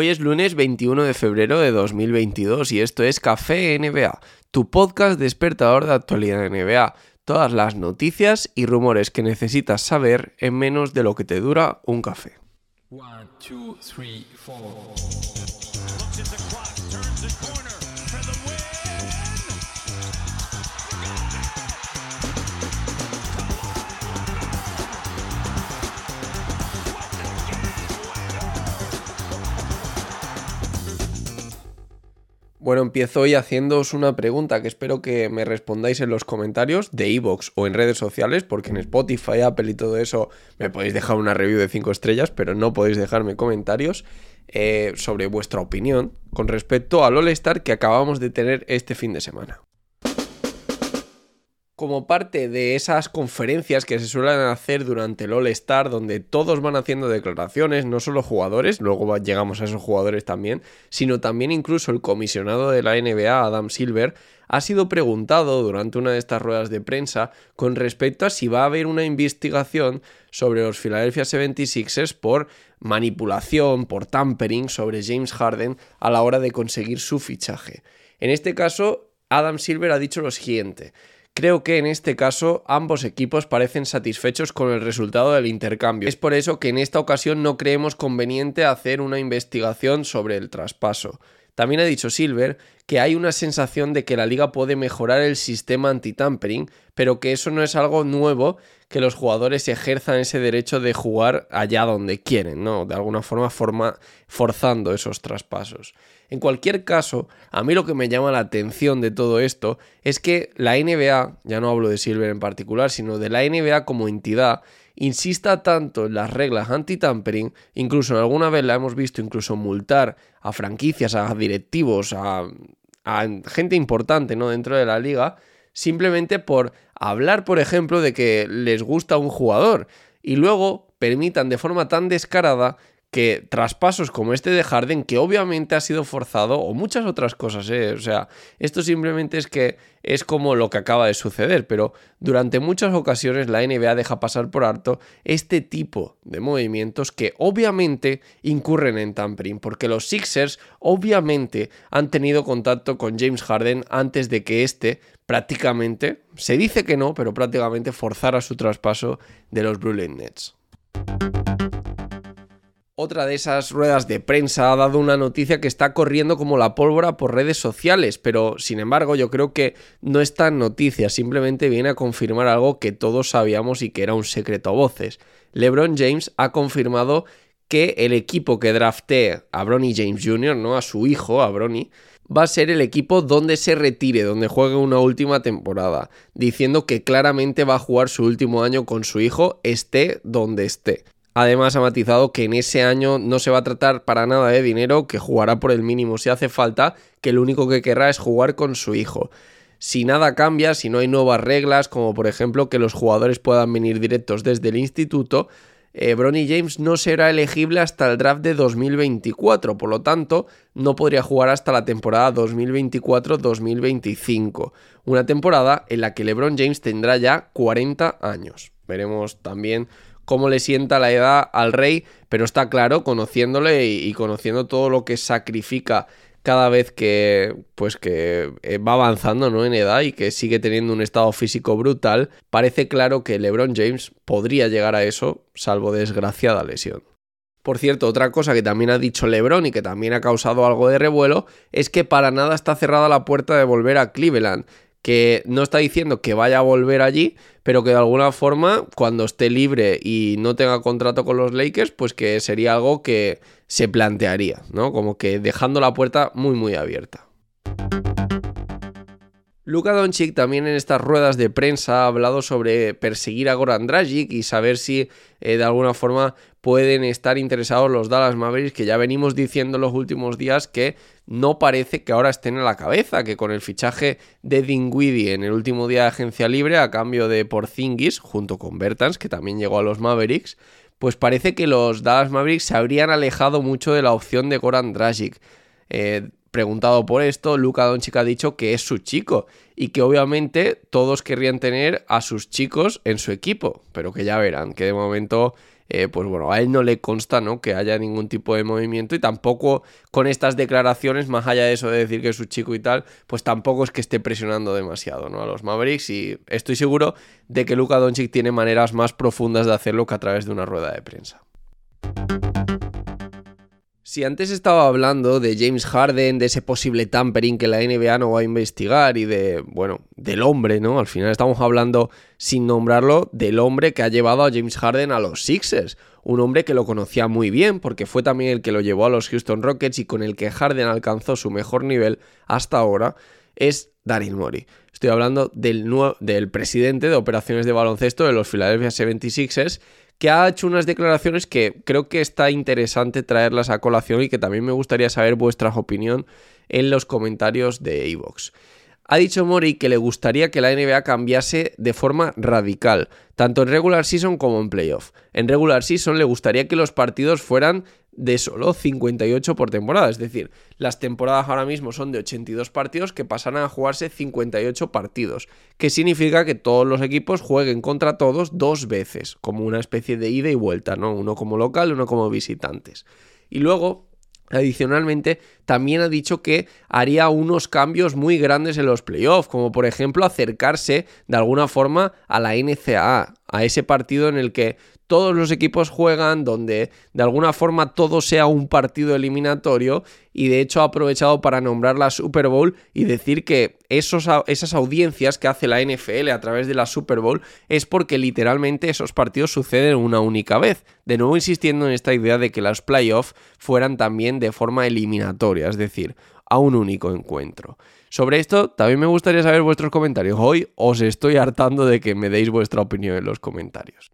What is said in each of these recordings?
Hoy es lunes 21 de febrero de 2022 y esto es Café NBA, tu podcast despertador de actualidad de NBA. Todas las noticias y rumores que necesitas saber en menos de lo que te dura un café. Bueno, empiezo hoy haciéndoos una pregunta que espero que me respondáis en los comentarios de iVoox o en redes sociales, porque en Spotify, Apple y todo eso me podéis dejar una review de 5 estrellas, pero no podéis dejarme comentarios eh, sobre vuestra opinión con respecto al All-Star que acabamos de tener este fin de semana como parte de esas conferencias que se suelen hacer durante el All-Star, donde todos van haciendo declaraciones, no solo jugadores, luego llegamos a esos jugadores también, sino también incluso el comisionado de la NBA, Adam Silver, ha sido preguntado durante una de estas ruedas de prensa con respecto a si va a haber una investigación sobre los Philadelphia 76ers por manipulación, por tampering sobre James Harden a la hora de conseguir su fichaje. En este caso, Adam Silver ha dicho lo siguiente. Creo que en este caso ambos equipos parecen satisfechos con el resultado del intercambio. Es por eso que en esta ocasión no creemos conveniente hacer una investigación sobre el traspaso. También ha dicho Silver que hay una sensación de que la liga puede mejorar el sistema anti-tampering, pero que eso no es algo nuevo que los jugadores ejerzan ese derecho de jugar allá donde quieren, ¿no? De alguna forma, forma forzando esos traspasos. En cualquier caso, a mí lo que me llama la atención de todo esto es que la NBA, ya no hablo de Silver en particular, sino de la NBA como entidad, insista tanto en las reglas anti-tampering, incluso alguna vez la hemos visto incluso multar a franquicias, a directivos, a, a gente importante ¿no? dentro de la liga, simplemente por hablar, por ejemplo, de que les gusta un jugador y luego permitan de forma tan descarada que traspasos como este de Harden, que obviamente ha sido forzado, o muchas otras cosas, ¿eh? o sea, esto simplemente es que es como lo que acaba de suceder, pero durante muchas ocasiones la NBA deja pasar por alto este tipo de movimientos que obviamente incurren en tampering, porque los Sixers obviamente han tenido contacto con James Harden antes de que este prácticamente, se dice que no, pero prácticamente forzara su traspaso de los Brooklyn Nets. Otra de esas ruedas de prensa ha dado una noticia que está corriendo como la pólvora por redes sociales, pero sin embargo yo creo que no es tan noticia, simplemente viene a confirmar algo que todos sabíamos y que era un secreto a voces. LeBron James ha confirmado que el equipo que draftee a Bronny James Jr., ¿no? a su hijo, a Bronny, va a ser el equipo donde se retire, donde juegue una última temporada, diciendo que claramente va a jugar su último año con su hijo, esté donde esté. Además ha matizado que en ese año no se va a tratar para nada de dinero, que jugará por el mínimo si hace falta, que lo único que querrá es jugar con su hijo. Si nada cambia, si no hay nuevas reglas, como por ejemplo que los jugadores puedan venir directos desde el instituto, eh, Bronny James no será elegible hasta el draft de 2024, por lo tanto, no podría jugar hasta la temporada 2024-2025, una temporada en la que LeBron James tendrá ya 40 años. Veremos también cómo le sienta la edad al rey, pero está claro, conociéndole y, conociendo todo lo que sacrifica cada vez que pues que eh, va avanzando ¿no? en edad y que sigue teniendo un estado físico brutal, parece claro que LeBron James podría llegar a eso, salvo desgraciada lesión. Por cierto, otra cosa que también ha dicho LeBron y que también ha causado algo de revuelo es que para nada está cerrada la puerta de volver a Cleveland que no está diciendo que vaya a volver allí, pero que de alguna forma, cuando esté libre y no tenga contrato con los Lakers, pues que sería algo que se plantearía, ¿no? Como que dejando la puerta muy, muy abierta. Luka Doncic también en estas ruedas de prensa ha hablado sobre perseguir a Goran Dragic y saber si eh, de alguna forma pueden estar interesados los Dallas Mavericks, que ya venimos diciendo los últimos días que no parece que ahora estén en la cabeza, que con el fichaje de Dinwiddie en el último día de agencia libre a cambio de Porzingis, junto con Bertans, que también llegó a los Mavericks, pues parece que los Dallas Mavericks se habrían alejado mucho de la opción de Goran Dragic. Eh, preguntado por esto, Luka Doncic ha dicho que es su chico y que obviamente todos querrían tener a sus chicos en su equipo, pero que ya verán que de momento eh, pues bueno, a él no le consta ¿no? que haya ningún tipo de movimiento y tampoco con estas declaraciones, más allá de eso de decir que es su chico y tal, pues tampoco es que esté presionando demasiado ¿no? a los Mavericks y estoy seguro de que Luka Doncic tiene maneras más profundas de hacerlo que a través de una rueda de prensa. Si antes estaba hablando de James Harden, de ese posible tampering que la NBA no va a investigar y de, bueno, del hombre, ¿no? Al final estamos hablando, sin nombrarlo, del hombre que ha llevado a James Harden a los Sixers. Un hombre que lo conocía muy bien porque fue también el que lo llevó a los Houston Rockets y con el que Harden alcanzó su mejor nivel hasta ahora, es Daryl Morey. Estoy hablando del, del presidente de operaciones de baloncesto de los Philadelphia 76ers que ha hecho unas declaraciones que creo que está interesante traerlas a colación y que también me gustaría saber vuestra opinión en los comentarios de Evox. Ha dicho Mori que le gustaría que la NBA cambiase de forma radical, tanto en regular season como en playoff. En regular season le gustaría que los partidos fueran de solo 58 por temporada. Es decir, las temporadas ahora mismo son de 82 partidos que pasarán a jugarse 58 partidos. Que significa que todos los equipos jueguen contra todos dos veces, como una especie de ida y vuelta, ¿no? Uno como local, uno como visitantes. Y luego Adicionalmente, también ha dicho que haría unos cambios muy grandes en los playoffs, como por ejemplo acercarse de alguna forma a la NCAA, a ese partido en el que todos los equipos juegan, donde de alguna forma todo sea un partido eliminatorio y de hecho ha aprovechado para nombrar la Super Bowl y decir que esos, esas audiencias que hace la NFL a través de la Super Bowl es porque literalmente esos partidos suceden una única vez. De nuevo insistiendo en esta idea de que los playoffs fueran también de forma eliminatoria, es decir, a un único encuentro. Sobre esto también me gustaría saber vuestros comentarios. Hoy os estoy hartando de que me deis vuestra opinión en los comentarios.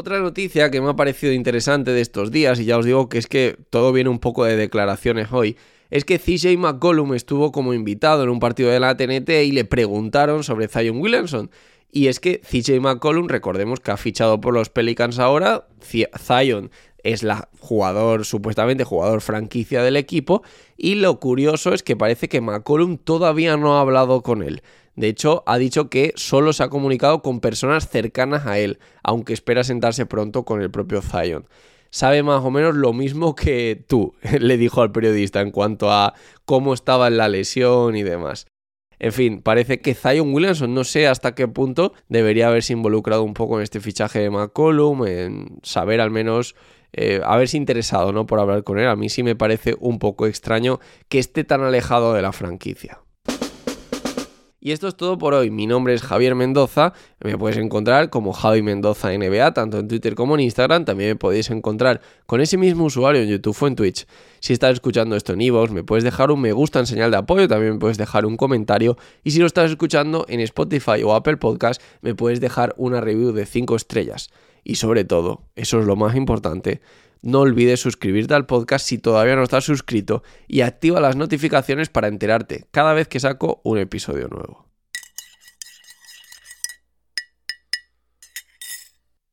Otra noticia que me ha parecido interesante de estos días, y ya os digo que es que todo viene un poco de declaraciones hoy, es que CJ McCollum estuvo como invitado en un partido de la TNT y le preguntaron sobre Zion Williamson. Y es que CJ McCollum, recordemos que ha fichado por los Pelicans ahora, Zion es la jugador, supuestamente jugador franquicia del equipo, y lo curioso es que parece que McCollum todavía no ha hablado con él. De hecho, ha dicho que solo se ha comunicado con personas cercanas a él, aunque espera sentarse pronto con el propio Zion. Sabe más o menos lo mismo que tú, le dijo al periodista en cuanto a cómo estaba en la lesión y demás. En fin, parece que Zion Williamson no sé hasta qué punto debería haberse involucrado un poco en este fichaje de McCollum, en saber al menos eh, haberse interesado ¿no? por hablar con él. A mí sí me parece un poco extraño que esté tan alejado de la franquicia. Y esto es todo por hoy. Mi nombre es Javier Mendoza. Me puedes encontrar como Javi Mendoza NBA, tanto en Twitter como en Instagram. También me podéis encontrar con ese mismo usuario en YouTube o en Twitch. Si estás escuchando esto en iVoox, me puedes dejar un me gusta en señal de apoyo. También me puedes dejar un comentario. Y si lo estás escuchando en Spotify o Apple Podcast, me puedes dejar una review de 5 estrellas. Y sobre todo, eso es lo más importante, no olvides suscribirte al podcast si todavía no estás suscrito y activa las notificaciones para enterarte cada vez que saco un episodio nuevo.